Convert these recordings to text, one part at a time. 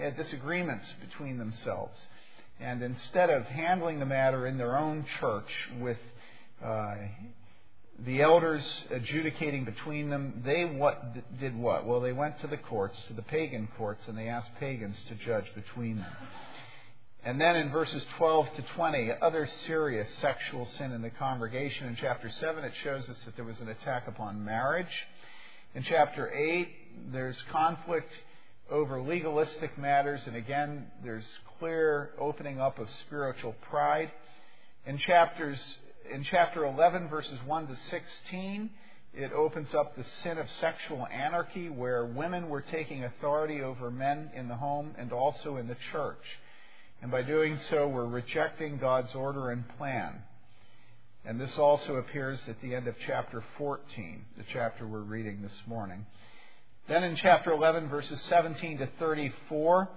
They had disagreements between themselves. And instead of handling the matter in their own church with uh, the elders adjudicating between them, they what did what? Well, they went to the courts, to the pagan courts, and they asked pagans to judge between them. And then in verses 12 to 20, other serious sexual sin in the congregation. In chapter 7, it shows us that there was an attack upon marriage. In chapter 8, there's conflict over legalistic matters, and again, there's clear opening up of spiritual pride. In chapters in chapter 11, verses 1 to 16, it opens up the sin of sexual anarchy, where women were taking authority over men in the home and also in the church. And by doing so, we're rejecting God's order and plan. And this also appears at the end of chapter 14, the chapter we're reading this morning. Then in chapter 11, verses 17 to 34,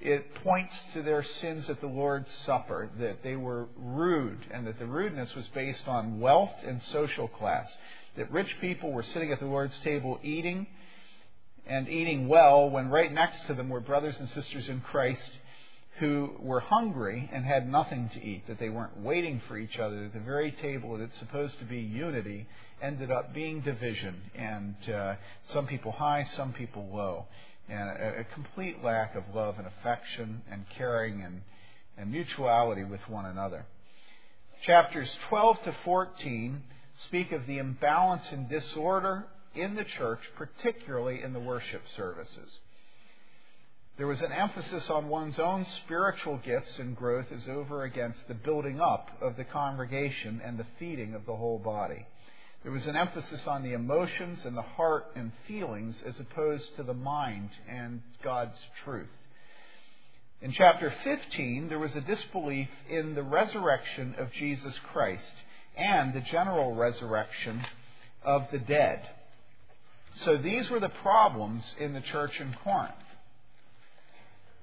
it points to their sins at the Lord's Supper, that they were rude, and that the rudeness was based on wealth and social class. That rich people were sitting at the Lord's table eating and eating well, when right next to them were brothers and sisters in Christ who were hungry and had nothing to eat, that they weren't waiting for each other. At the very table that's supposed to be unity ended up being division, and uh, some people high, some people low, and a, a, complete lack of love and affection and caring and, and mutuality with one another. Chapters 12 to 14 speak of the imbalance and disorder in the church, particularly in the worship services. There was an emphasis on one's own spiritual gifts and growth as over against the building up of the congregation and the feeding of the whole body. There was an emphasis on the emotions and the heart and feelings as opposed to the mind and God's truth. In chapter 15, there was a disbelief in the resurrection of Jesus Christ and the general resurrection of the dead. So these were the problems in the church in Corinth.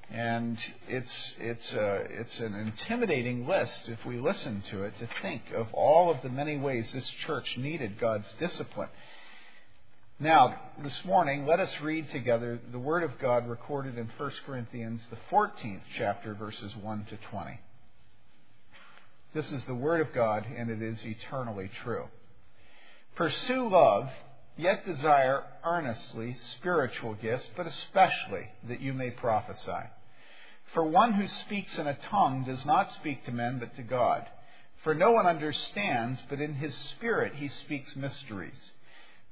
And it's, it's, a, it's an intimidating list if we listen to it to think of all of the many ways this church needed God's discipline. Now, this morning, let us read together the Word of God recorded in 1 Corinthians, the 14th chapter, verses 1 to 20. This is the Word of God, and it is eternally true. Pursue love Yet desire earnestly spiritual gifts, but especially that you may prophesy. For one who speaks in a tongue does not speak to men, but to God. For no one understands, but in his spirit he speaks mysteries.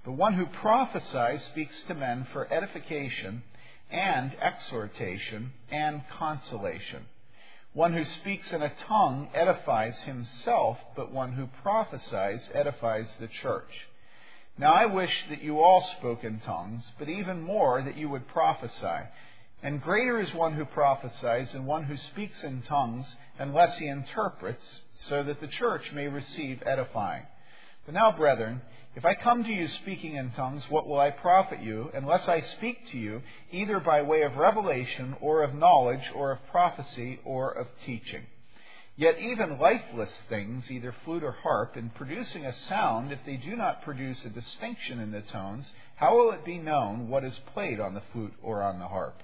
The one who prophesies speaks to men for edification and exhortation and consolation. One who speaks in a tongue edifies himself, but one who prophesies edifies the church. Now I wish that you all spoke in tongues, but even more that you would prophesy. And greater is one who prophesies than one who speaks in tongues, unless he interprets, so that the church may receive edifying. But now, brethren, if I come to you speaking in tongues, what will I profit you, unless I speak to you either by way of revelation, or of knowledge, or of prophecy, or of teaching? Yet even lifeless things, either flute or harp, in producing a sound, if they do not produce a distinction in the tones, how will it be known what is played on the flute or on the harp?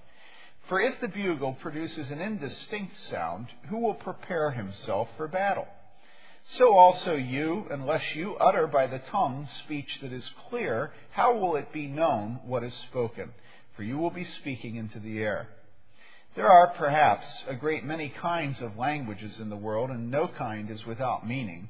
For if the bugle produces an indistinct sound, who will prepare himself for battle? So also you, unless you utter by the tongue speech that is clear, how will it be known what is spoken? For you will be speaking into the air. There are perhaps a great many kinds of languages in the world, and no kind is without meaning.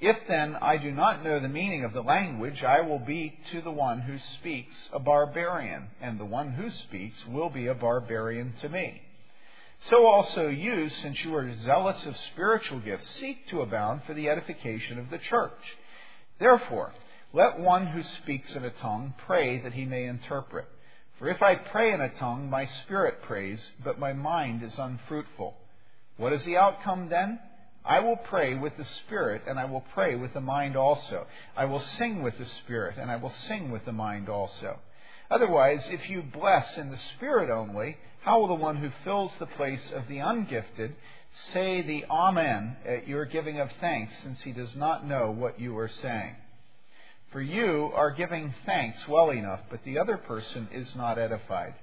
If then I do not know the meaning of the language, I will be to the one who speaks a barbarian, and the one who speaks will be a barbarian to me. So also you, since you are zealous of spiritual gifts, seek to abound for the edification of the church. Therefore, let one who speaks in a tongue pray that he may interpret. For if I pray in a tongue, my spirit prays, but my mind is unfruitful. What is the outcome then? I will pray with the spirit, and I will pray with the mind also. I will sing with the spirit, and I will sing with the mind also. Otherwise, if you bless in the spirit only, how will the one who fills the place of the ungifted say the Amen at your giving of thanks, since he does not know what you are saying? For you are giving thanks well enough, but the other person is not edified.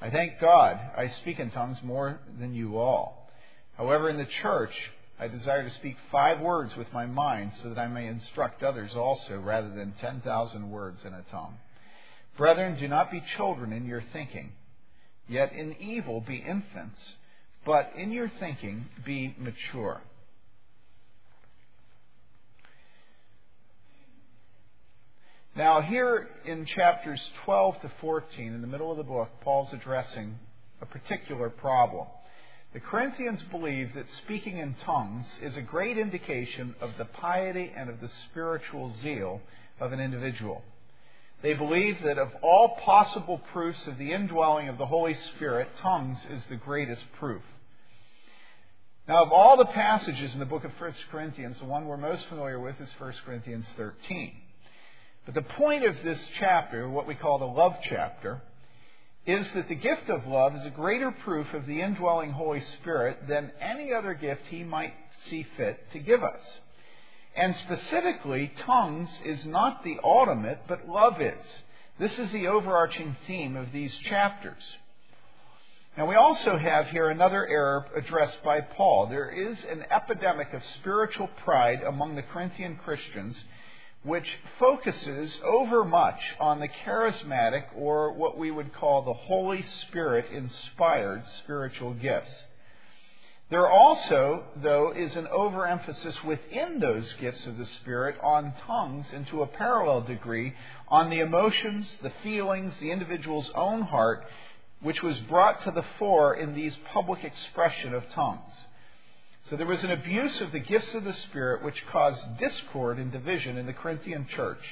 I thank God I speak in tongues more than you all. However, in the church, I desire to speak five words with my mind so that I may instruct others also rather than 10,000 words in a tongue. Brethren, do not be children in your thinking, yet in evil be infants, but in your thinking be mature. Now, here in chapters 12 to 14, in the middle of the book, Paul's addressing a particular problem. The Corinthians believe that speaking in tongues is a great indication of the piety and of the spiritual zeal of an individual. They believe that of all possible proofs of the indwelling of the Holy Spirit, tongues is the greatest proof. Now, of all the passages in the book of 1 Corinthians, the one we're most familiar with is 1 Corinthians 13. But the point of this chapter, what we call the love chapter, is that the gift of love is a greater proof of the indwelling Holy Spirit than any other gift he might see fit to give us. And specifically, tongues is not the ultimate, but love is. This is the overarching theme of these chapters. Now, we also have here another error addressed by Paul. There is an epidemic of spiritual pride among the Corinthian Christians which focuses overmuch on the charismatic or what we would call the Holy Spirit inspired spiritual gifts. There also, though, is an overemphasis within those gifts of the Spirit on tongues and to a parallel degree on the emotions, the feelings, the individual's own heart, which was brought to the fore in these public expression of tongues. So there was an abuse of the gifts of the Spirit which caused discord and division in the Corinthian church.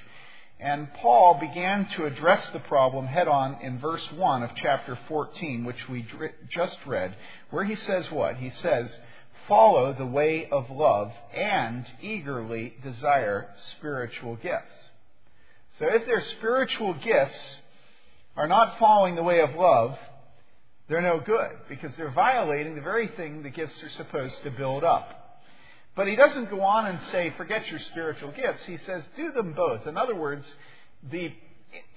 And Paul began to address the problem head on in verse 1 of chapter 14, which we just read, where he says what? He says, Follow the way of love and eagerly desire spiritual gifts. So if their spiritual gifts are not following the way of love, they're no good because they're violating the very thing the gifts are supposed to build up. But he doesn't go on and say, forget your spiritual gifts. He says, do them both. In other words, the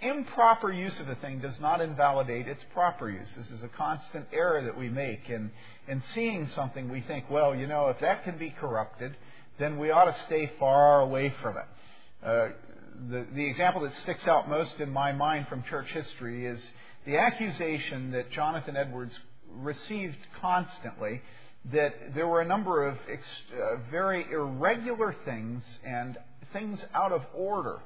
improper use of a thing does not invalidate its proper use. This is a constant error that we make in, in seeing something we think, well, you know, if that can be corrupted, then we ought to stay far away from it. Uh, the, the example that sticks out most in my mind from church history is the accusation that Jonathan Edwards received constantly that there were a number of ex- uh, very irregular things and things out of order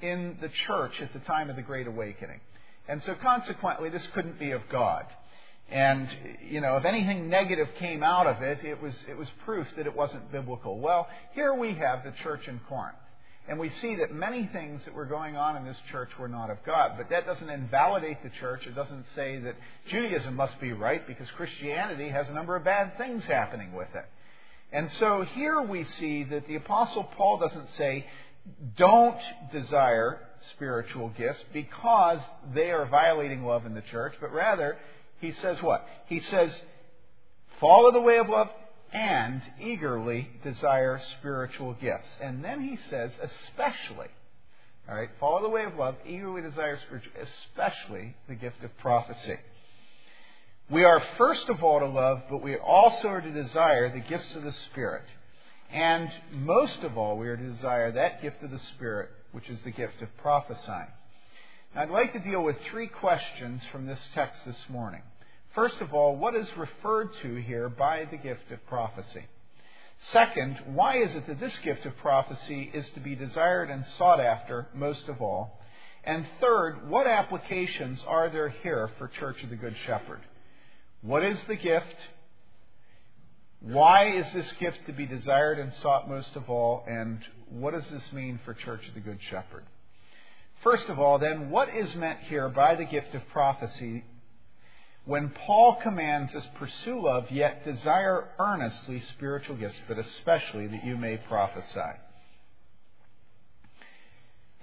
in the church at the time of the Great Awakening. And so consequently, this couldn't be of God. And, you know, if anything negative came out of it, it was, it was proof that it wasn't biblical. Well, here we have the church in Corinth. And we see that many things that were going on in this church were not of God. But that doesn't invalidate the church. It doesn't say that Judaism must be right because Christianity has a number of bad things happening with it. And so here we see that the Apostle Paul doesn't say, don't desire spiritual gifts because they are violating love in the church, but rather, he says what? He says, follow the way of love, and eagerly desire spiritual gifts. And then he says, especially, all right, follow the way of love, eagerly desire spiritual, especially the gift of prophecy. We are first of all to love, but we also are to desire the gifts of the Spirit. And most of all, we are to desire that gift of the Spirit, which is the gift of prophesying. Now, I'd like to deal with three questions from this text this morning. First of all, what is referred to here by the gift of prophecy? Second, why is it that this gift of prophecy is to be desired and sought after most of all? And third, what applications are there here for Church of the Good Shepherd? What is the gift? Why is this gift to be desired and sought most of all? And what does this mean for Church of the Good Shepherd? First of all, then, what is meant here by the gift of prophecy when Paul commands us pursue love, yet desire earnestly spiritual gifts, but especially that you may prophesy.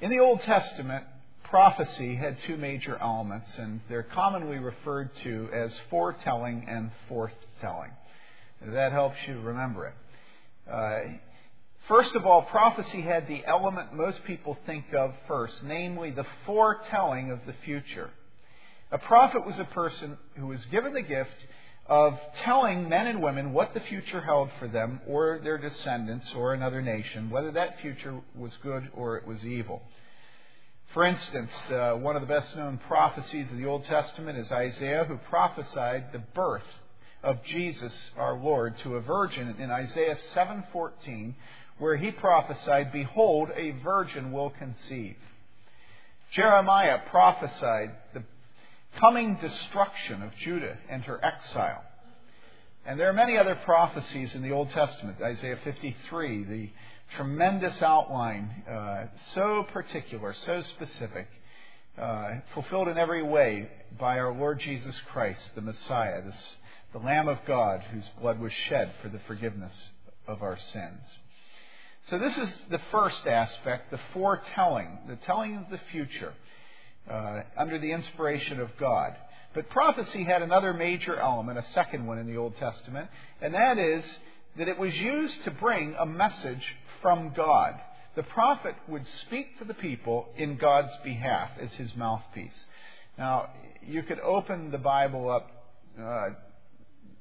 In the Old Testament, prophecy had two major elements, and they're commonly referred to as foretelling and forthtelling. That helps you remember it. Uh, first of all, prophecy had the element most people think of first, namely the foretelling of the future. A prophet was a person who was given the gift of telling men and women what the future held for them or their descendants or another nation, whether that future was good or it was evil. For instance, uh, one of the best known prophecies of the Old Testament is Isaiah, who prophesied the birth of Jesus our Lord to a virgin in Isaiah 7:14, where he prophesied, "Behold, a virgin will conceive." Jeremiah prophesied the coming destruction of Judah and her exile. And there are many other prophecies in the Old Testament. Isaiah 53, the tremendous outline, uh, so particular, so specific, uh, fulfilled in every way by our Lord Jesus Christ, the Messiah, this, the Lamb of God, whose blood was shed for the forgiveness of our sins. So, this is the first aspect, the foretelling, the telling of the future uh, under the inspiration of God. But prophecy had another major element, a second one in the Old Testament, and that is that it was used to bring a message from God. The prophet would speak to the people in God's behalf as his mouthpiece. Now, you could open the Bible up uh,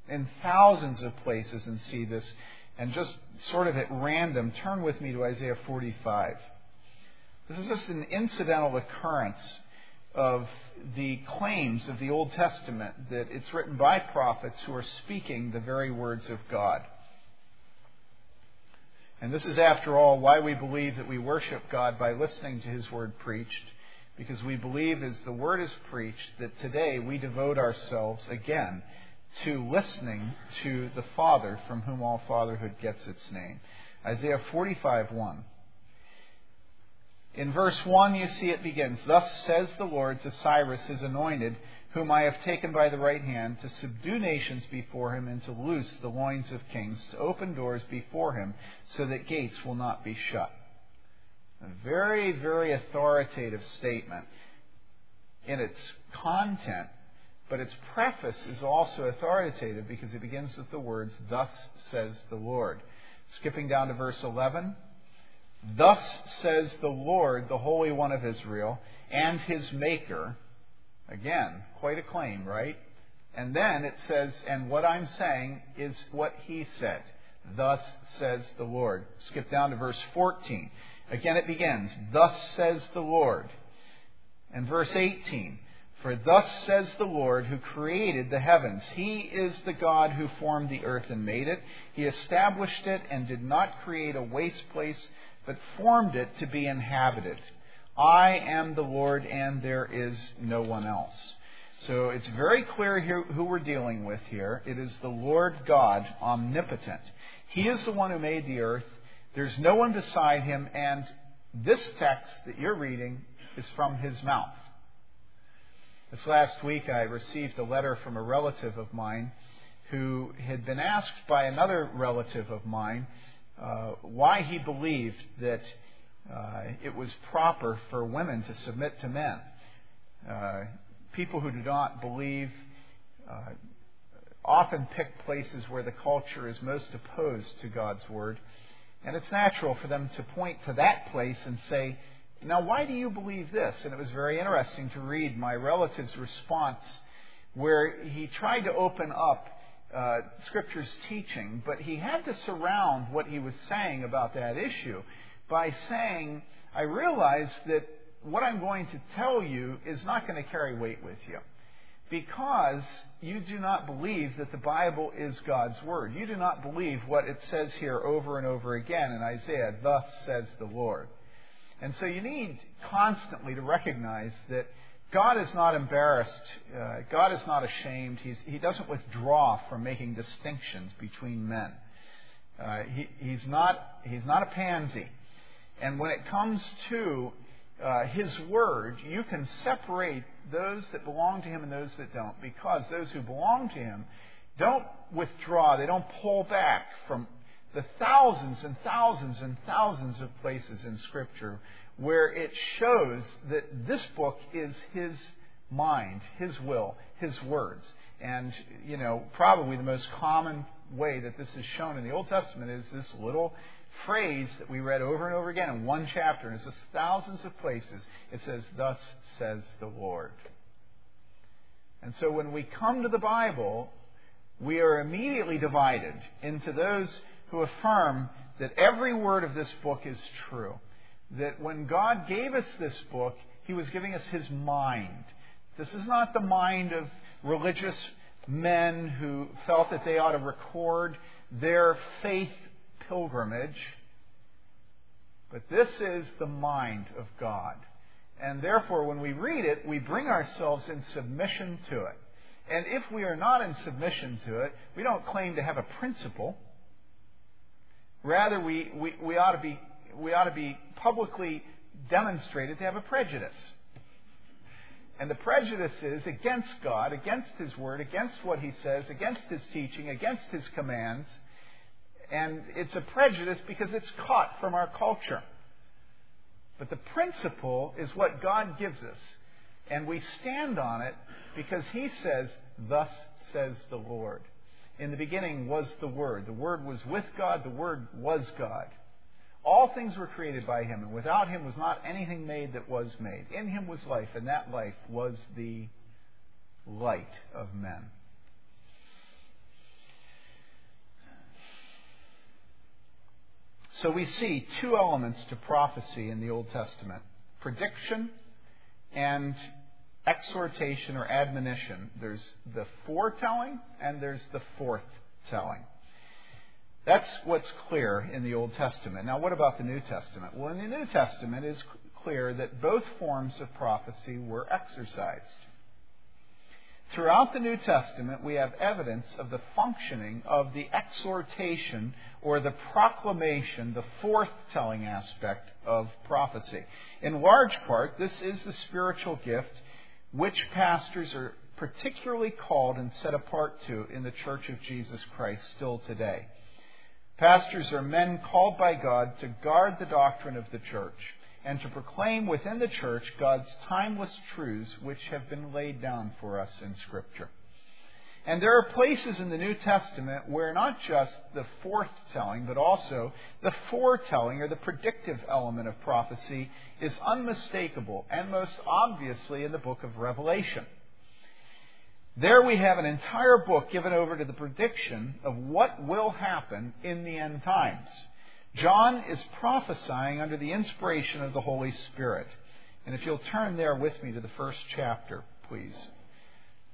in thousands of places and see this, and just sort of at random, turn with me to Isaiah 45. This is just an incidental occurrence of the claims of the Old Testament that it's written by prophets who are speaking the very words of God. And this is, after all, why we believe that we worship God by listening to His Word preached, because we believe as the Word is preached that today we devote ourselves again to listening to the Father from whom all fatherhood gets its name. Isaiah 45 1. In verse 1, you see it begins Thus says the Lord to Cyrus, his anointed, whom I have taken by the right hand, to subdue nations before him, and to loose the loins of kings, to open doors before him, so that gates will not be shut. A very, very authoritative statement in its content, but its preface is also authoritative because it begins with the words, Thus says the Lord. Skipping down to verse 11. Thus says the Lord, the Holy One of Israel, and his Maker. Again, quite a claim, right? And then it says, and what I'm saying is what he said. Thus says the Lord. Skip down to verse 14. Again it begins, Thus says the Lord. And verse 18, For thus says the Lord who created the heavens. He is the God who formed the earth and made it. He established it and did not create a waste place but formed it to be inhabited. I am the Lord, and there is no one else. So it's very clear here who we're dealing with here. It is the Lord God, omnipotent. He is the one who made the earth. There's no one beside him, and this text that you're reading is from his mouth. This last week, I received a letter from a relative of mine who had been asked by another relative of mine why he believed that uh, it was proper for women to submit to men. Uh, people who do not believe uh, often pick places where the culture is most opposed to God's word. And it's natural for them to point to that place and say, Now, why do you believe this? And it was very interesting to read my relative's response where he tried to open up uh, Scripture's teaching, but he had to surround what he was saying about that issue by saying, I realize that what I'm going to tell you is not going to carry weight with you because you do not believe that the Bible is God's Word. You do not believe what it says here over and over again in Isaiah, thus says the Lord. And so you need constantly to recognize that God is not embarrassed. Uh, God is not ashamed. He's, he doesn't withdraw from making distinctions between men. Uh, he, he's, not, he's not a pansy. And when it comes to uh, His Word, you can separate those that belong to Him and those that don't, because those who belong to Him don't withdraw, they don't pull back from the thousands and thousands and thousands of places in Scripture where it shows that this book is his mind, his will, his words. And, you know, probably the most common way that this is shown in the Old Testament is this little phrase that we read over and over again in one chapter, and it's just thousands of places. It says, Thus says the Lord. And so when we come to the Bible, we are immediately divided into those who affirm that every word of this book is true. That when God gave us this book, He was giving us His mind. This is not the mind of religious men who felt that they ought to record their faith pilgrimage, but this is the mind of God. And therefore, when we read it, we bring ourselves in submission to it. And if we are not in submission to it, we don't claim to have a principle. Rather, we, we, we, ought, to be, we ought to be publicly demonstrated to have a prejudice. And the prejudice is against God, against His Word, against what He says, against His teaching, against His commands. And it's a prejudice because it's caught from our culture. But the principle is what God gives us. And we stand on it because He says, Thus says the Lord. In the beginning was the Word. The Word was with God. The Word was God. All things were created by him, and without him was not anything made that was made. In him was life, and that life was the light of men. So we see two elements to prophecy in the Old Testament prediction and exhortation or admonition. There's the foretelling and there's the forthtelling. That's what's clear in the Old Testament. Now, what about the New Testament? Well, in the New Testament, it is clear that both forms of prophecy were exercised. Throughout the New Testament, we have evidence of the functioning of the exhortation or the proclamation, the forthtelling aspect of prophecy. In large part, this is the spiritual gift which pastors are particularly called and set apart to in the Church of Jesus Christ still today. Pastors are men called by God to guard the doctrine of the church and to proclaim within the church God's timeless truths which have been laid down for us in Scripture. And there are places in the New Testament where not just the forthtelling, but also the foretelling or the predictive element of prophecy is unmistakable, and most obviously in the book of Revelation. There we have an entire book given over to the prediction of what will happen in the end times. John is prophesying under the inspiration of the Holy Spirit. And if you'll turn there with me to the first chapter, please.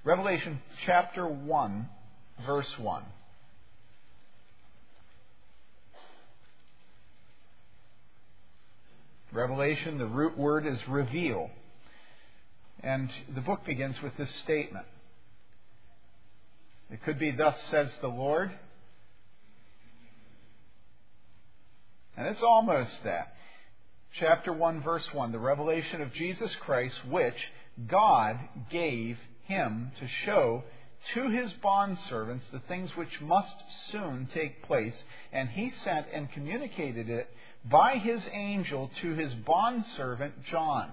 Revelation chapter 1, verse 1. Revelation, the root word is reveal. And the book begins with this statement it could be, Thus says the Lord. And it's almost that. Chapter 1, verse 1 the revelation of Jesus Christ, which God gave him to show to his bondservants the things which must soon take place, and he sent and communicated it by his angel to his bondservant John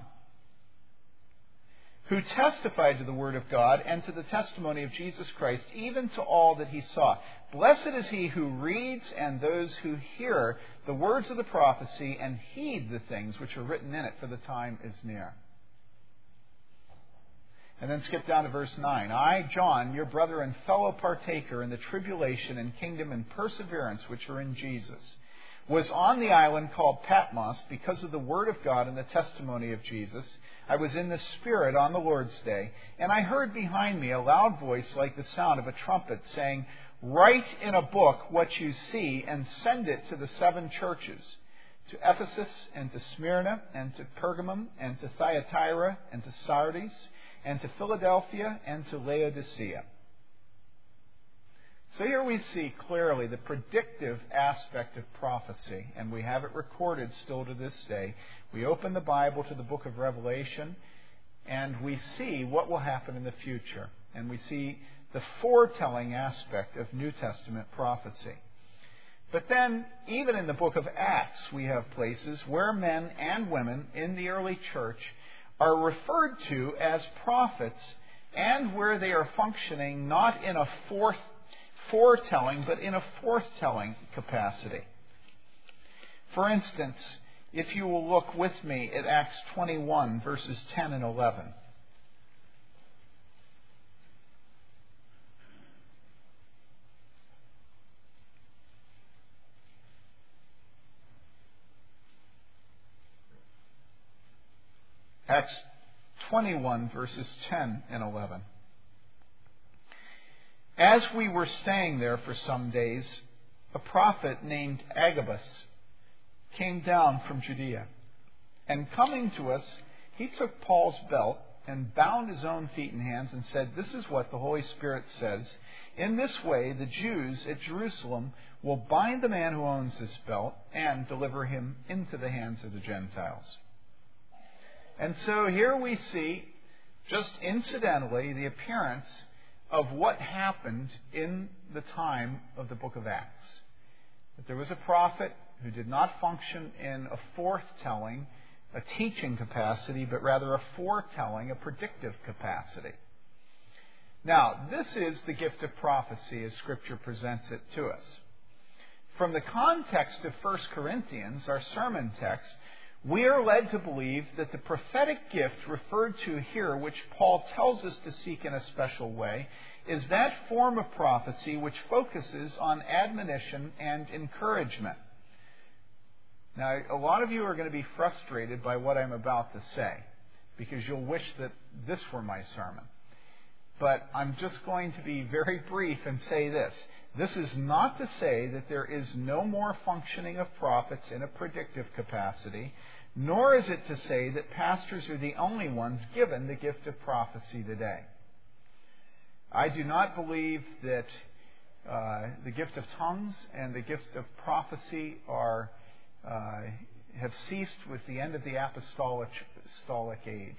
who testified to the Word of God and to the testimony of Jesus Christ, even to all that he saw. Blessed is he who reads and those who hear the words of the prophecy and heed the things which are written in it, for the time is near. And then skip down to verse 9. I, John, your brother and fellow partaker in the tribulation and kingdom and perseverance which are in Jesus was on the island called Patmos because of the Word of God and the testimony of Jesus. I was in the Spirit on the Lord's day, and I heard behind me a loud voice like the sound of a trumpet saying, Write in a book what you see and send it to the seven churches to Ephesus and to Smyrna and to Pergamum and to Thyatira and to Sardis and to Philadelphia and to Laodicea. So here we see clearly the predictive aspect of prophecy, and we have it recorded still to this day. We open the Bible to the book of Revelation, and we see what will happen in the future. And we see the foretelling aspect of New Testament prophecy. But then, even in the book of Acts, we have places where men and women in the early church are referred to as prophets and where they are functioning not in a fourth foretelling, but in a forthtelling capacity. For instance, if you will look with me at Acts 21, verses 10 and 11. Acts 21, verses 10 and 11. As we were staying there for some days, a prophet named Agabus came down from Judea. And coming to us, he took Paul's belt and bound his own feet and hands and said, This is what the Holy Spirit says. In this way, the Jews at Jerusalem will bind the man who owns this belt and deliver him into the hands of the Gentiles. And so here we see, just incidentally, the appearance of what happened in the time of the book of Acts. That there was a prophet who did not function in a forthtelling, a teaching capacity, but rather a foretelling, a predictive capacity. Now, this is the gift of prophecy as Scripture presents it to us. From the context of 1 Corinthians, our sermon text, we are led to believe that the prophetic gift referred to here, which Paul tells us to seek in a special way, is that form of prophecy which focuses on admonition and encouragement. Now, a lot of you are going to be frustrated by what I'm about to say because you'll wish that this were my sermon. But I'm just going to be very brief and say this. This is not to say that there is no more functioning of prophets in a predictive capacity, nor is it to say that pastors are the only ones given the gift of prophecy today. I do not believe that uh, the gift of tongues and the gift of prophecy are uh, have ceased with the end of the apostolic, apostolic age.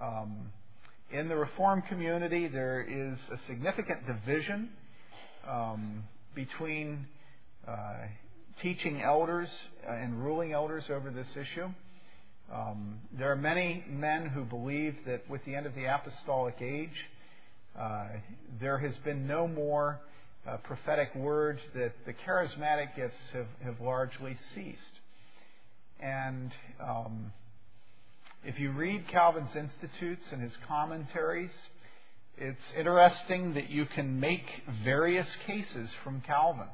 Um, in the Reformed community, there is a significant division um, between uh, teaching elders and ruling elders over this issue. Um, there are many men who believe that with the end of the apostolic age, uh, there has been no more uh, prophetic words that the charismatic gifts have, have largely ceased. And um, if you read Calvin's Institutes and his commentaries, it's interesting that you can make various cases from Calvin.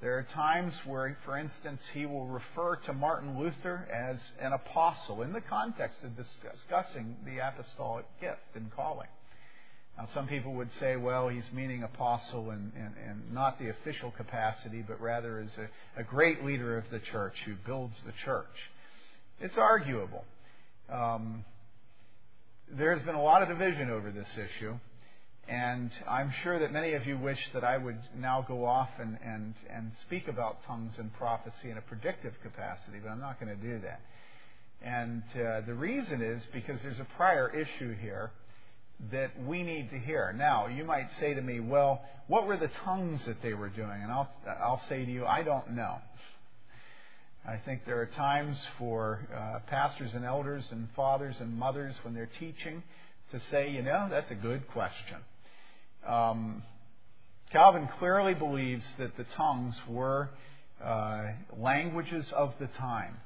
There are times where, for instance, he will refer to Martin Luther as an apostle in the context of discussing the apostolic gift and calling. Now, some people would say, well, he's meaning apostle and, not the official capacity, but rather as a, a, great leader of the church who builds the church. It's arguable. Um, there's been a lot of division over this issue, and I'm sure that many of you wish that I would now go off and, and, and speak about tongues and prophecy in a predictive capacity, but I'm not going to do that. And uh, the reason is because there's a prior issue here that we need to hear. Now, you might say to me, well, what were the tongues that they were doing? And I'll, I'll say to you, I don't know. I think there are times for uh, pastors and elders and fathers and mothers when they're teaching to say, you know, that's a good question. Um, Calvin clearly believes that the tongues were uh, languages of the time.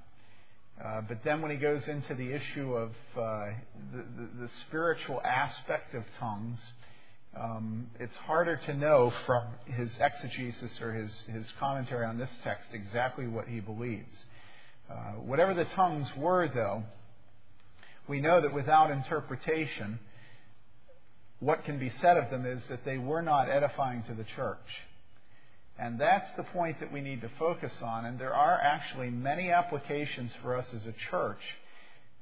Uh, but then when he goes into the issue of uh, the, the, the, spiritual aspect of tongues, um, it's harder to know from his exegesis or his, his commentary on this text exactly what he believes. Uh, whatever the tongues were, though, we know that without interpretation, what can be said of them is that they were not edifying to the church. And that's the point that we need to focus on. And there are actually many applications for us as a church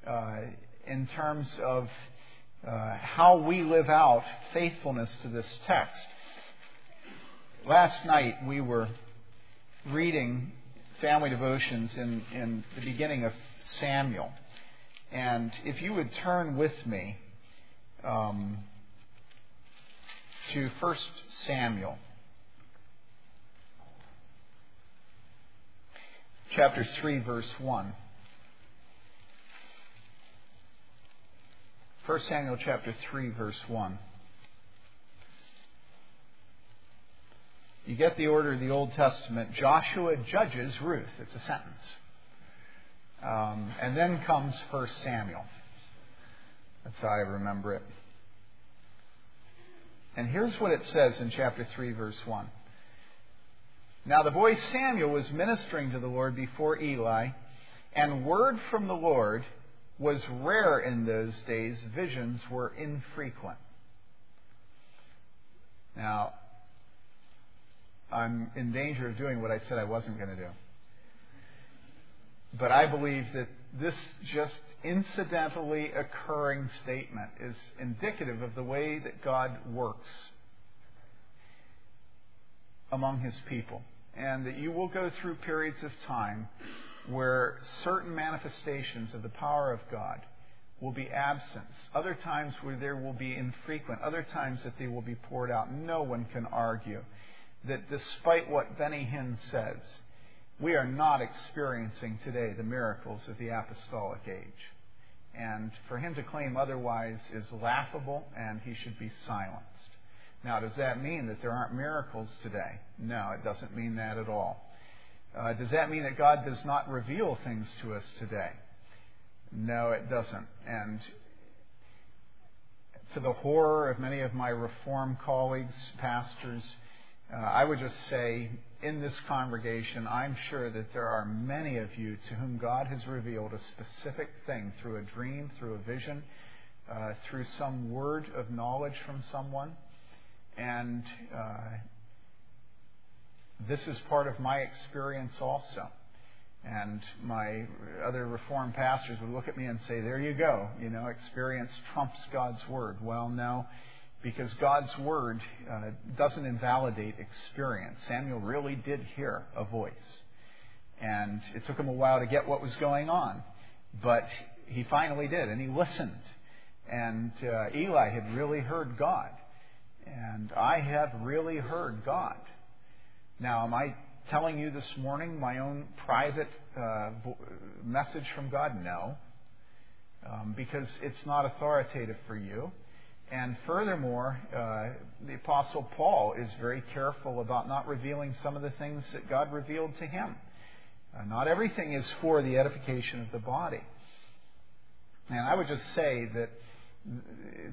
uh, in terms of uh, how we live out faithfulness to this text. Last night we were reading family devotions in, in the beginning of Samuel. And if you would turn with me um, to 1 Samuel. chapter 3, verse 1. 1 Samuel chapter 3, verse 1. You get the order of the Old Testament. Joshua judges Ruth. It's a sentence. Um, and then comes 1 Samuel. That's how I remember it. And here's what it says in chapter 3, verse 1. Now the boy Samuel was ministering to the Lord before Eli, and word from the Lord was rare in those days, visions were infrequent. Now, I'm in danger of doing what I said I wasn't going to do. But I believe that this just incidentally occurring statement is indicative of the way that God works among his people. And that you will go through periods of time where certain manifestations of the power of God will be absent. Other times where there will be infrequent. Other times that they will be poured out. No one can argue that despite what Benny Hinn says, we are not experiencing today the miracles of the apostolic age. And for him to claim otherwise is laughable, and he should be silenced. Now, does that mean that there aren't miracles today? No, it doesn't mean that at all. Uh, does that mean that God does not reveal things to us today? No, it doesn't. And to the horror of many of my reform colleagues, pastors, uh, I would just say in this congregation, I'm sure that there are many of you to whom God has revealed a specific thing through a dream, through a vision, uh, through some word of knowledge from someone. And uh, this is part of my experience also. And my other Reformed pastors would look at me and say, There you go. You know, experience trumps God's Word. Well, no because God's word uh, doesn't invalidate experience. Samuel really did hear a voice. And it took him a while to get what was going on. But he finally did, and he listened. And uh, Eli had really heard God. And I have really heard God. Now, am I telling you this morning my own private uh, message from God? No. Um, because it's not authoritative for you. And furthermore, uh, the Apostle Paul is very careful about not revealing some of the things that God revealed to him. Uh, not everything is for the edification of the body. And I would just say that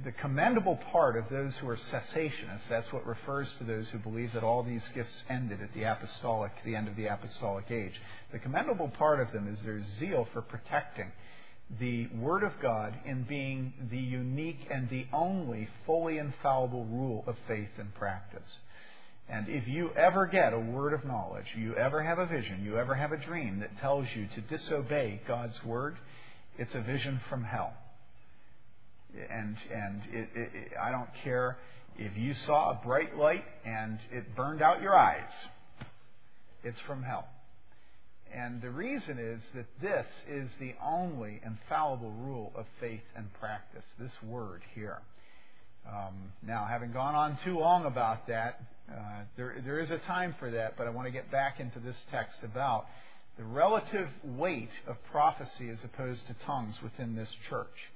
the commendable part of those who are cessationists, that's what refers to those who believe that all these gifts ended at the apostolic, the end of the apostolic age. The commendable part of them is their zeal for protecting the Word of God in being the unique and the only fully infallible rule of faith and practice. And if you ever get a word of knowledge, you ever have a vision, you ever have a dream that tells you to disobey God's word, it's a vision from hell. And and it, it, it, I don't care if you saw a bright light and it burned out your eyes. It's from hell. And the reason is that this is the only infallible rule of faith and practice, this word here. Um, now, having gone on too long about that, uh, there, there is a time for that, but I want to get back into this text about the relative weight of prophecy as opposed to tongues within this church.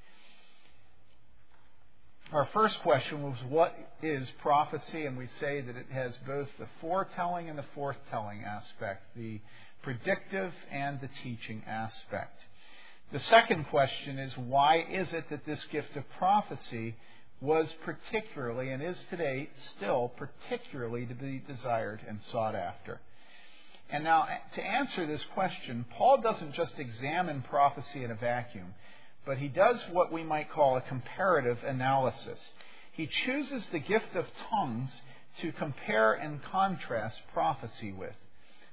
Our first question was what is prophecy? And we say that it has both the foretelling and the forthtelling aspect. The predictive and the teaching aspect. The second question is why is it that this gift of prophecy was particularly and is today still particularly to be desired and sought after? And now, to answer this question, Paul doesn't just examine prophecy in a vacuum, but he does what we might call a comparative analysis. He chooses the gift of tongues to compare and contrast prophecy with.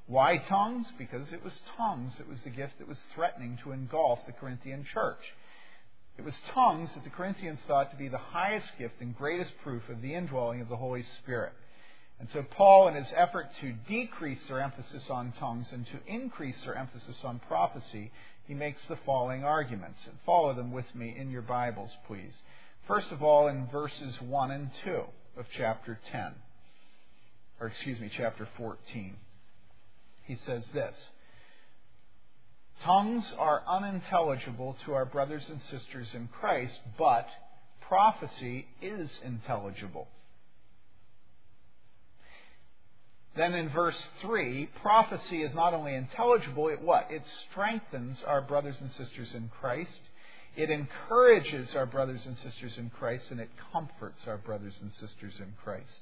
Why tongues? Because it was tongues that was the gift that was threatening to engulf the Corinthian church. It was tongues that the Corinthians thought to be the highest gift and greatest proof of the indwelling of the Holy Spirit. And so, Paul, in his effort to decrease their emphasis on tongues and to increase their emphasis on prophecy, he makes the following arguments. And follow them with me in your Bibles, please. First of all, in verses 1 and 2 of chapter 10, or excuse me, chapter 14 he says this Tongues are unintelligible to our brothers and sisters in Christ, but prophecy is intelligible. Then in verse 3, prophecy is not only intelligible, it what? It strengthens our brothers and sisters in Christ. It encourages our brothers and sisters in Christ, and it comforts our brothers and sisters in Christ.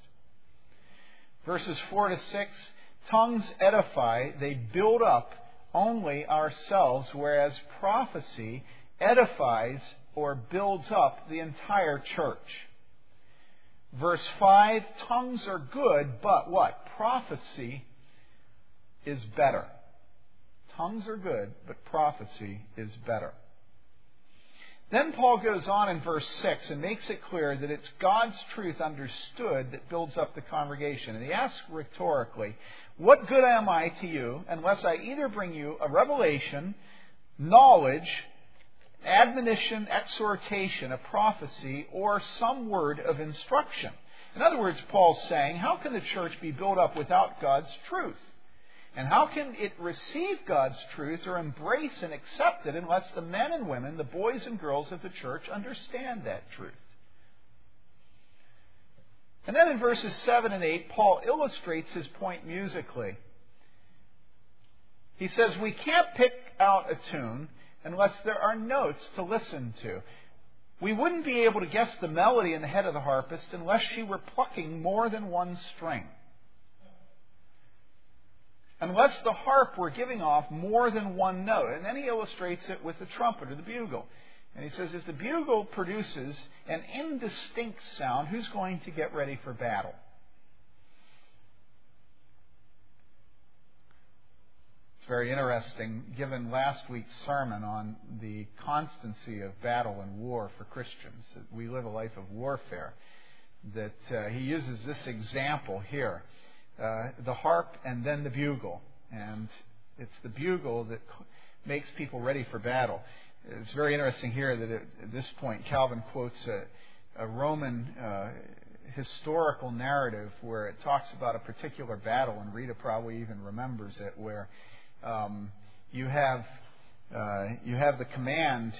Verses 4 to 6, Tongues edify, they build up only ourselves, whereas prophecy edifies or builds up the entire church. Verse 5 tongues are good, but what? Prophecy is better. Tongues are good, but prophecy is better. Then Paul goes on in verse 6 and makes it clear that it's God's truth understood that builds up the congregation. And he asks rhetorically, What good am I to you unless I either bring you a revelation, knowledge, admonition, exhortation, a prophecy, or some word of instruction? In other words, Paul's saying, How can the church be built up without God's truth? And how can it receive God's truth or embrace and accept it unless the men and women, the boys and girls of the church, understand that truth? And then in verses 7 and 8, Paul illustrates his point musically. He says, We can't pick out a tune unless there are notes to listen to. We wouldn't be able to guess the melody in the head of the harpist unless she were plucking more than one string unless the harp were giving off more than one note. And then he illustrates it with the trumpet or the bugle. And he says, if the bugle produces an indistinct sound, who's going to get ready for battle? It's very interesting, given last week's sermon on the constancy of battle and war for Christians, that we live a life of warfare, that uh, he uses this example here uh, the harp and then the bugle. And it's the bugle that makes people ready for battle. It's very interesting here that at this point Calvin quotes a, a Roman uh, historical narrative where it talks about a particular battle, and Rita probably even remembers it, where um, you have uh, you have the command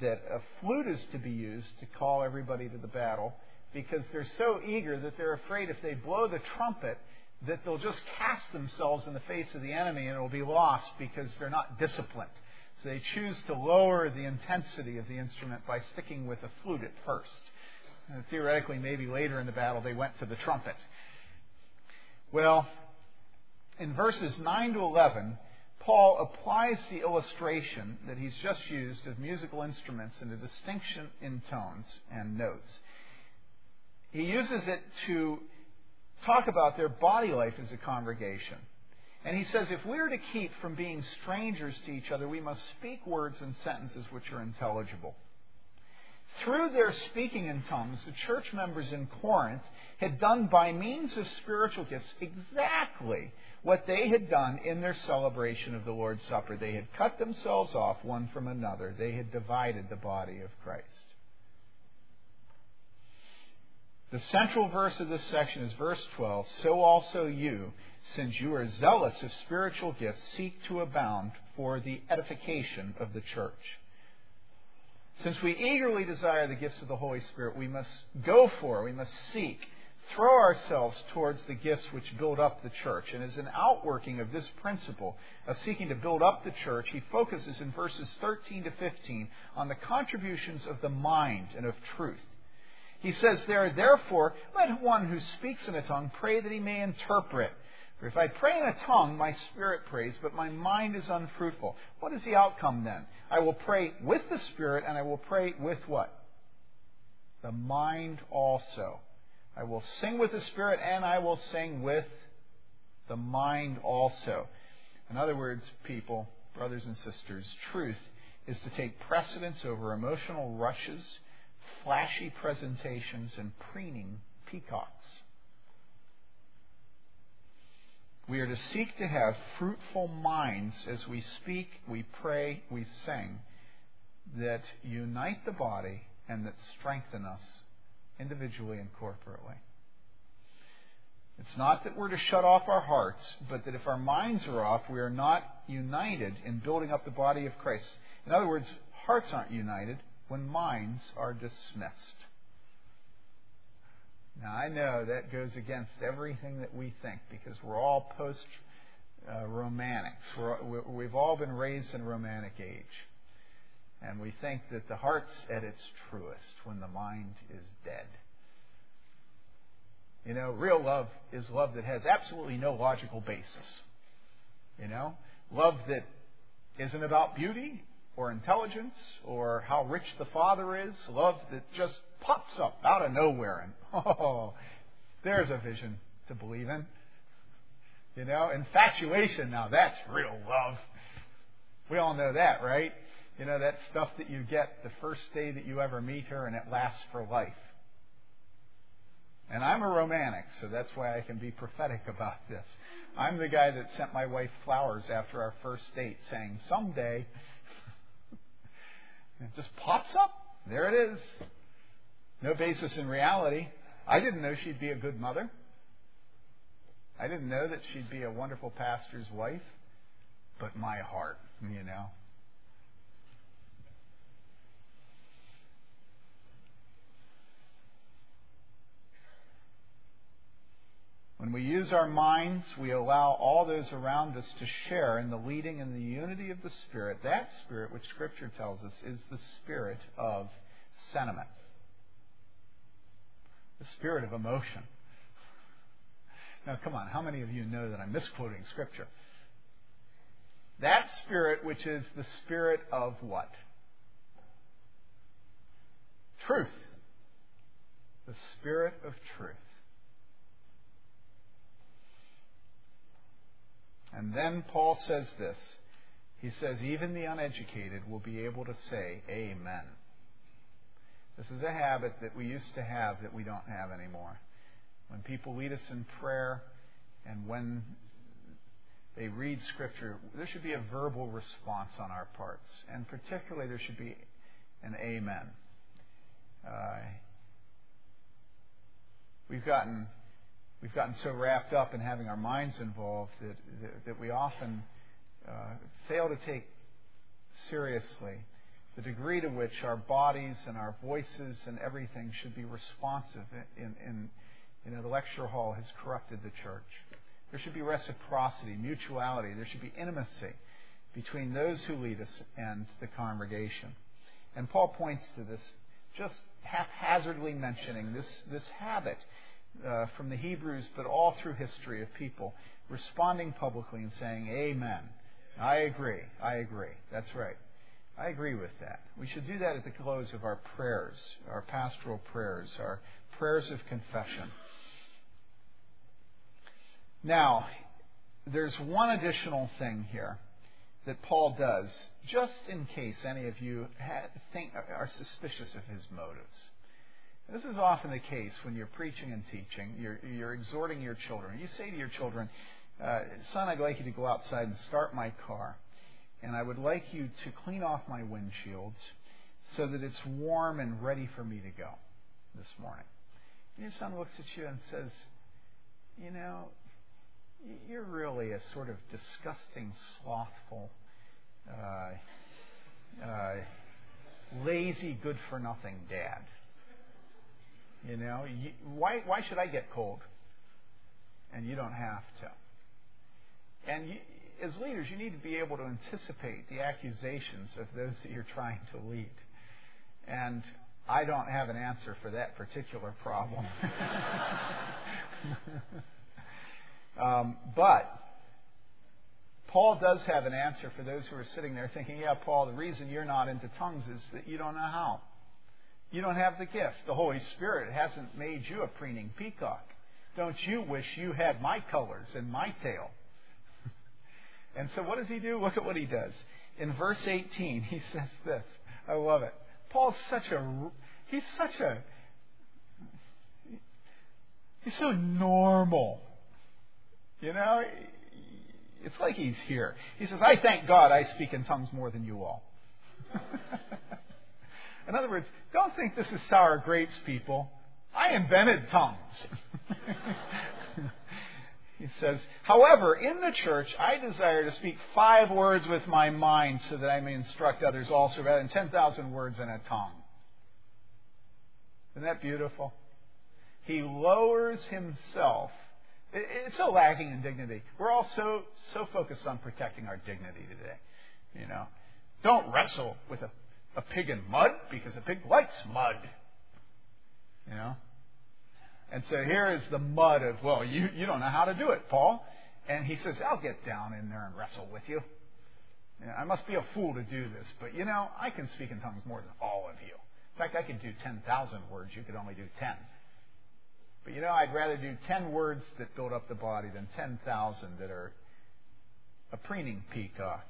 that a flute is to be used to call everybody to the battle because they're so eager that they're afraid if they blow the trumpet that they'll just cast themselves in the face of the enemy and it'll be lost because they're not disciplined. So they choose to lower the intensity of the instrument by sticking with the flute at first. And theoretically, maybe later in the battle, they went to the trumpet. Well, in verses 9 to 11, Paul applies the illustration that he's just used of musical instruments and a distinction in tones and notes. He uses it to talk about their body life as a congregation. And he says, if we are to keep from being strangers to each other, we must speak words and sentences which are intelligible. Through their speaking in tongues, the church members in Corinth had done by means of spiritual gifts exactly what they had done in their celebration of the Lord's Supper. They had cut themselves off one from another, they had divided the body of Christ. The central verse of this section is verse 12. So also you, since you are zealous of spiritual gifts, seek to abound for the edification of the church. Since we eagerly desire the gifts of the Holy Spirit, we must go for, we must seek, throw ourselves towards the gifts which build up the church. And as an outworking of this principle of seeking to build up the church, he focuses in verses 13 to 15 on the contributions of the mind and of truth. He says there, therefore, let one who speaks in a tongue pray that he may interpret. For if I pray in a tongue, my spirit prays, but my mind is unfruitful. What is the outcome then? I will pray with the spirit, and I will pray with what? The mind also. I will sing with the spirit, and I will sing with the mind also. In other words, people, brothers and sisters, truth is to take precedence over emotional rushes flashy presentations and preening peacocks. We are to seek to have fruitful minds as we speak, we pray, we sing, that unite the body and that strengthen us individually and corporately. It's not that we're to shut off our hearts, but that if our minds are off, we are not united in building up the body of Christ. In other words, hearts aren't united, when minds are dismissed. Now, I know that goes against everything that we think because we're all post uh, romantics. We're, we've all been raised in romantic age. And we think that the heart's at its truest when the mind is dead. You know, real love is love that has absolutely no logical basis. You know, love that isn't about beauty, or intelligence or how rich the father is. Love that just pops up out of nowhere and, oh, there's a vision to believe in. You know, infatuation, now that's real love. We all know that, right? You know, that stuff that you get the first day that you ever meet her and it lasts for life. And I'm a romantic, so that's why I can be prophetic about this. I'm the guy that sent my wife flowers after our first date saying, someday. it just pops up. There it is. No basis in reality. I didn't know she'd be a good mother. I didn't know that she'd be a wonderful pastor's wife. But my heart, you know. When we use our minds, we allow all those around us to share in the leading and the unity of the Spirit. That Spirit, which Scripture tells us, is the Spirit of sentiment, the Spirit of emotion. Now, come on, how many of you know that I'm misquoting Scripture? That Spirit, which is the Spirit of what? Truth. The Spirit of truth. And then Paul says this. He says, even the uneducated will be able to say, Amen. This is a habit that we used to have that we don't have anymore. When people lead us in prayer and when they read Scripture, there should be a verbal response on our parts. And particularly, there should be an Amen. Uh, we've gotten we've gotten so wrapped up in having our minds involved that, that, that we often uh, fail to take seriously the degree to which our bodies and our voices and everything should be responsive in, in you know, the lecture hall has corrupted the church. There should be reciprocity, mutuality. There should be intimacy between those who lead us and the congregation. And Paul points to this, just haphazardly mentioning this, this habit uh, from the Hebrews, but all through history of people responding publicly and saying, Amen. I agree. I agree. That's right. I agree with that. We should do that at the close of our prayers, our pastoral prayers, our prayers of confession. Now, there's one additional thing here that Paul does, just in case any of you think, are suspicious of his motives. This is often the case when you're preaching and teaching. You're, you're exhorting your children. You say to your children, uh, Son, I'd like you to go outside and start my car. And I would like you to clean off my windshields so that it's warm and ready for me to go this morning. And your son looks at you and says, You know, you're really a sort of disgusting, slothful, uh, uh, lazy, good for nothing dad. You know, you, why why should I get cold? And you don't have to. And you, as leaders, you need to be able to anticipate the accusations of those that you're trying to lead. And I don't have an answer for that particular problem. um, but Paul does have an answer for those who are sitting there thinking, yeah, Paul, the reason you're not into tongues is that you don't know how. You don't have the gift. The Holy Spirit hasn't made you a preening peacock. Don't you wish you had my colors and my tail? And so what does he do? Look at what he does. In verse 18, he says this. I love it. Paul's such a, he's such a, he's so normal. You know, it's like he's here. He says, I thank God I speak in tongues more than you all. In other words, don't think this is sour grapes, people. I invented tongues. He says, However, in the church, I desire to speak five words with my mind so that I may instruct others also, rather than 10,000 words in a tongue. Isn't that beautiful? He lowers himself. It's so lacking in dignity. We're all so, so focused on protecting our dignity today. You know, don't wrestle with a a pig in mud because a pig likes mud. You know? And so here is the mud of, well, you, you don't know how to do it, Paul. And he says, I'll get down in there and wrestle with you. I must be a fool to do this, but you know, I can speak in tongues more than all of you. In fact, I could do 10,000 words. You could only do 10. But you know, I'd rather do 10 words that build up the body than 10,000 that are a preening peacock.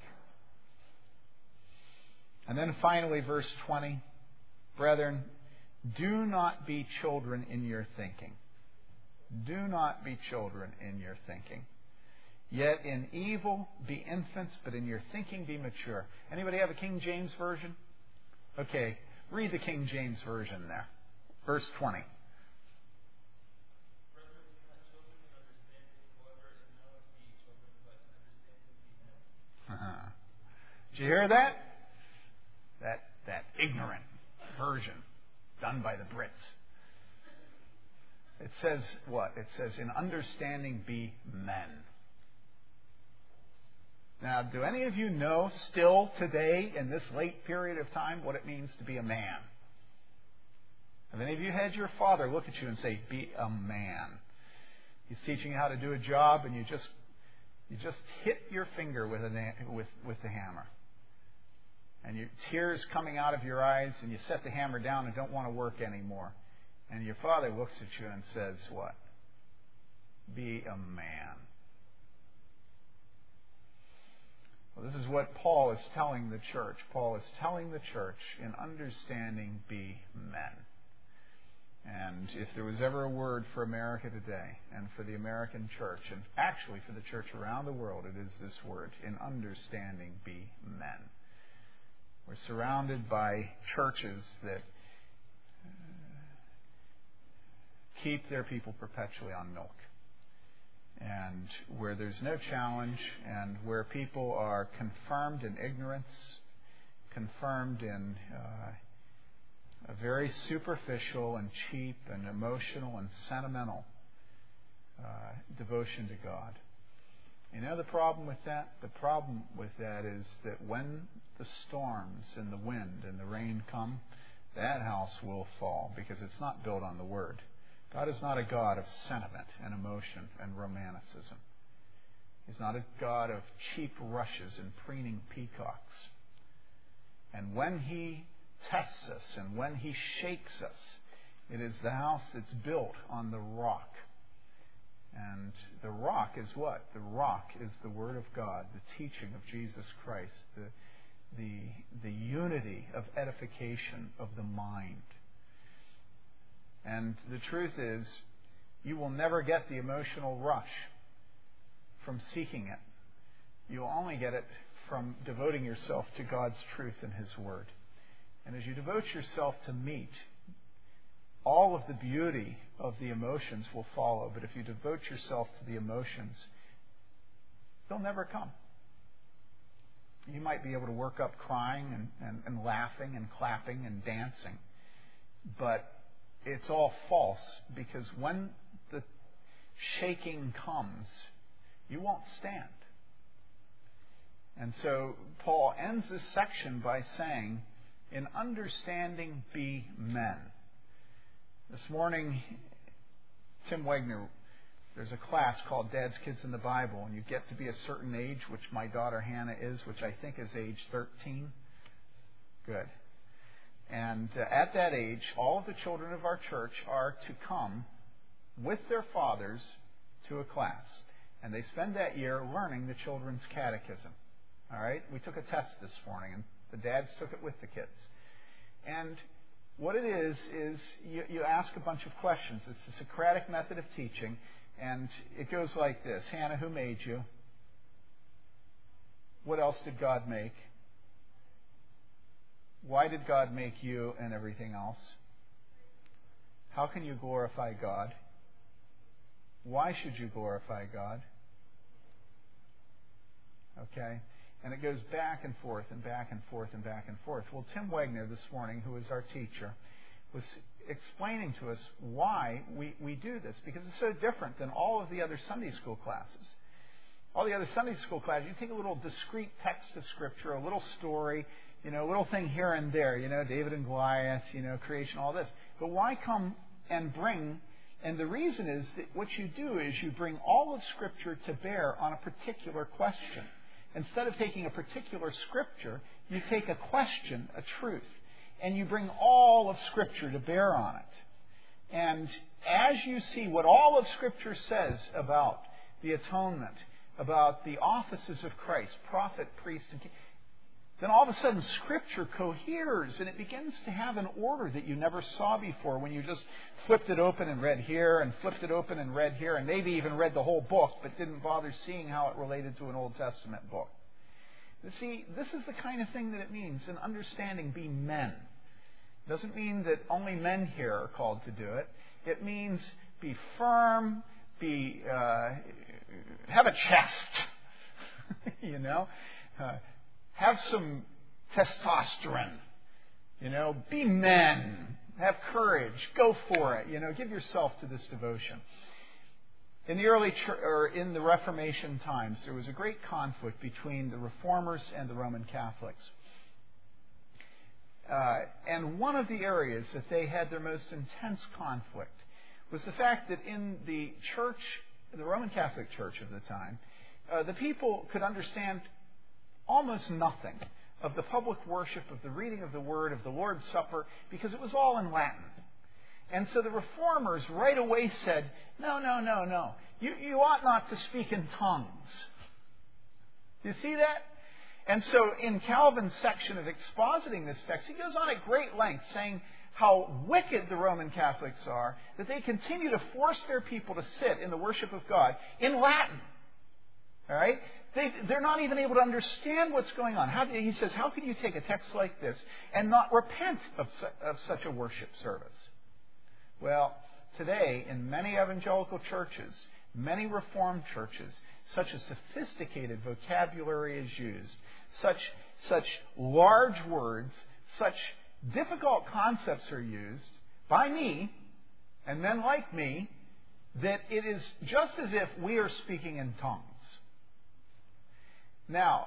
And then finally, verse 20 Brethren, do not be children in your thinking. Do not be children in your thinking. Yet in evil be infants, but in your thinking be mature. Anybody have a King James version? Okay, read the King James version there. Verse 20. Uh-huh. Did you hear that? That that ignorant version done by the Brits. It says what? It says, in understanding be men. Now, do any of you know still today, in this late period of time, what it means to be a man? Have any of you had your father look at you and say, be a man? He's teaching you how to do a job, and you just you just hit your finger with, a, with, with the hammer. And your tears coming out of your eyes, and you set the hammer down and don't want to work anymore. And your father looks at you and says, What? Be a man. Well, this is what Paul is telling the church. Paul is telling the church, in understanding, be men. And if there was ever a word for America today and for the American church, and actually for the church around the world, it is this word in understanding, be men. We're surrounded by churches that keep their people perpetually on milk. And where there's no challenge, and where people are confirmed in ignorance, confirmed in. Uh, a very superficial and cheap and emotional and sentimental uh, devotion to God. You know the problem with that? The problem with that is that when the storms and the wind and the rain come, that house will fall because it's not built on the Word. God is not a God of sentiment and emotion and romanticism. He's not a God of cheap rushes and preening peacocks. And when He tests us and when He shakes us, it is the house that's built on the rock. And the rock is what? The rock is the Word of God, the teaching of Jesus Christ, the, the, the unity of edification of the mind. And the truth is, you will never get the emotional rush from seeking it. You'll only get it from devoting yourself to God's truth and His Word. And as you devote yourself to meat, all of the beauty of the emotions will follow. But if you devote yourself to the emotions, they'll never come. You might be able to work up crying and, and, and laughing and clapping and dancing, but it's all false because when the shaking comes, you won't stand. And so Paul ends this section by saying, in understanding be men. This morning, Tim Wegner, there's a class called Dad's Kids in the Bible, and you get to be a certain age, which my daughter Hannah is, which I think is age 13. Good. And uh, at that age, all of the children of our church are to come with their fathers to a class. And they spend that year learning the children's catechism. All right? We took a test this morning, and the dads took it with the kids. And what it is, is you, you ask a bunch of questions. It's the Socratic method of teaching, and it goes like this Hannah, who made you? What else did God make? Why did God make you and everything else? How can you glorify God? Why should you glorify God? Okay? And it goes back and forth and back and forth and back and forth. Well, Tim Wegner this morning, who is our teacher, was explaining to us why we, we do this because it's so different than all of the other Sunday school classes. All the other Sunday school classes, you take a little discrete text of Scripture, a little story, you know, a little thing here and there, you know, David and Goliath, you know, creation, all this. But why come and bring and the reason is that what you do is you bring all of Scripture to bear on a particular question. Instead of taking a particular scripture, you take a question, a truth, and you bring all of Scripture to bear on it. And as you see what all of Scripture says about the atonement, about the offices of Christ, prophet, priest, and king, then all of a sudden Scripture coheres and it begins to have an order that you never saw before when you just flipped it open and read here and flipped it open and read here and maybe even read the whole book but didn't bother seeing how it related to an Old Testament book. You see, this is the kind of thing that it means in understanding be men. It doesn't mean that only men here are called to do it. It means be firm, be uh, have a chest, you know. Uh, have some testosterone. You know, be men. Have courage. Go for it. You know, give yourself to this devotion. In the early or in the Reformation times, there was a great conflict between the Reformers and the Roman Catholics. Uh, and one of the areas that they had their most intense conflict was the fact that in the church, the Roman Catholic Church of the time, uh, the people could understand almost nothing of the public worship, of the reading of the Word, of the Lord's Supper, because it was all in Latin. And so the reformers right away said, no, no, no, no. You, you ought not to speak in tongues. You see that? And so in Calvin's section of expositing this text, he goes on at great length saying how wicked the Roman Catholics are, that they continue to force their people to sit in the worship of God in Latin. All right? They, they're not even able to understand what's going on. How, he says, How can you take a text like this and not repent of, su- of such a worship service? Well, today, in many evangelical churches, many Reformed churches, such a sophisticated vocabulary is used, such, such large words, such difficult concepts are used by me and men like me that it is just as if we are speaking in tongues. Now,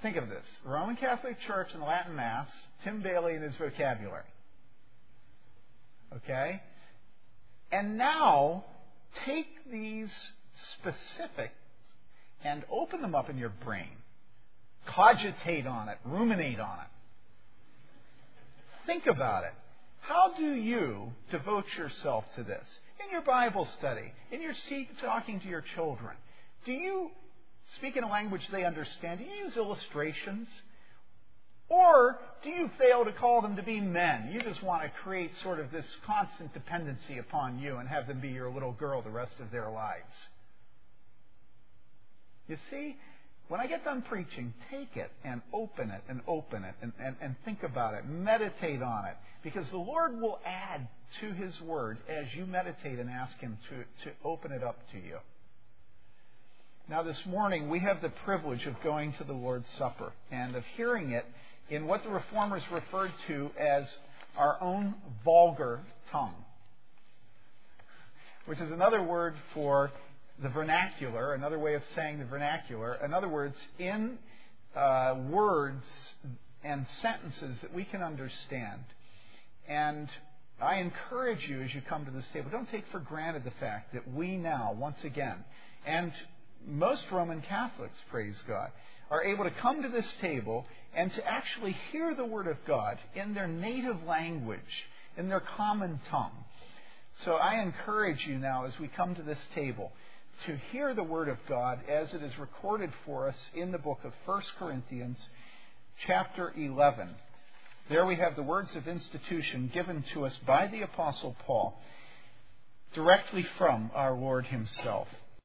think of this Roman Catholic Church and Latin Mass, Tim Bayly and his vocabulary. Okay? And now, take these specifics and open them up in your brain. Cogitate on it, ruminate on it. Think about it. How do you devote yourself to this? In your Bible study, in your seat talking to your children, do you speak in a language they understand? Do you use illustrations? Or do you fail to call them to be men? You just want to create sort of this constant dependency upon you and have them be your little girl the rest of their lives. You see, when I get done preaching, take it and open it and open it and, and, and think about it. Meditate on it. Because the Lord will add to His Word as you meditate and ask Him to, to open it up to you. Now, this morning, we have the privilege of going to the Lord's Supper and of hearing it in what the Reformers referred to as our own vulgar tongue, which is another word for the vernacular, another way of saying the vernacular. In other words, in uh, words and sentences that we can understand. And I encourage you as you come to this table, don't take for granted the fact that we now, once again, and most Roman Catholics, praise God, are able to come to this table and to actually hear the Word of God in their native language, in their common tongue. So I encourage you now as we come to this table to hear the Word of God as it is recorded for us in the book of 1 Corinthians, chapter 11. There we have the words of institution given to us by the Apostle Paul directly from our Lord Himself.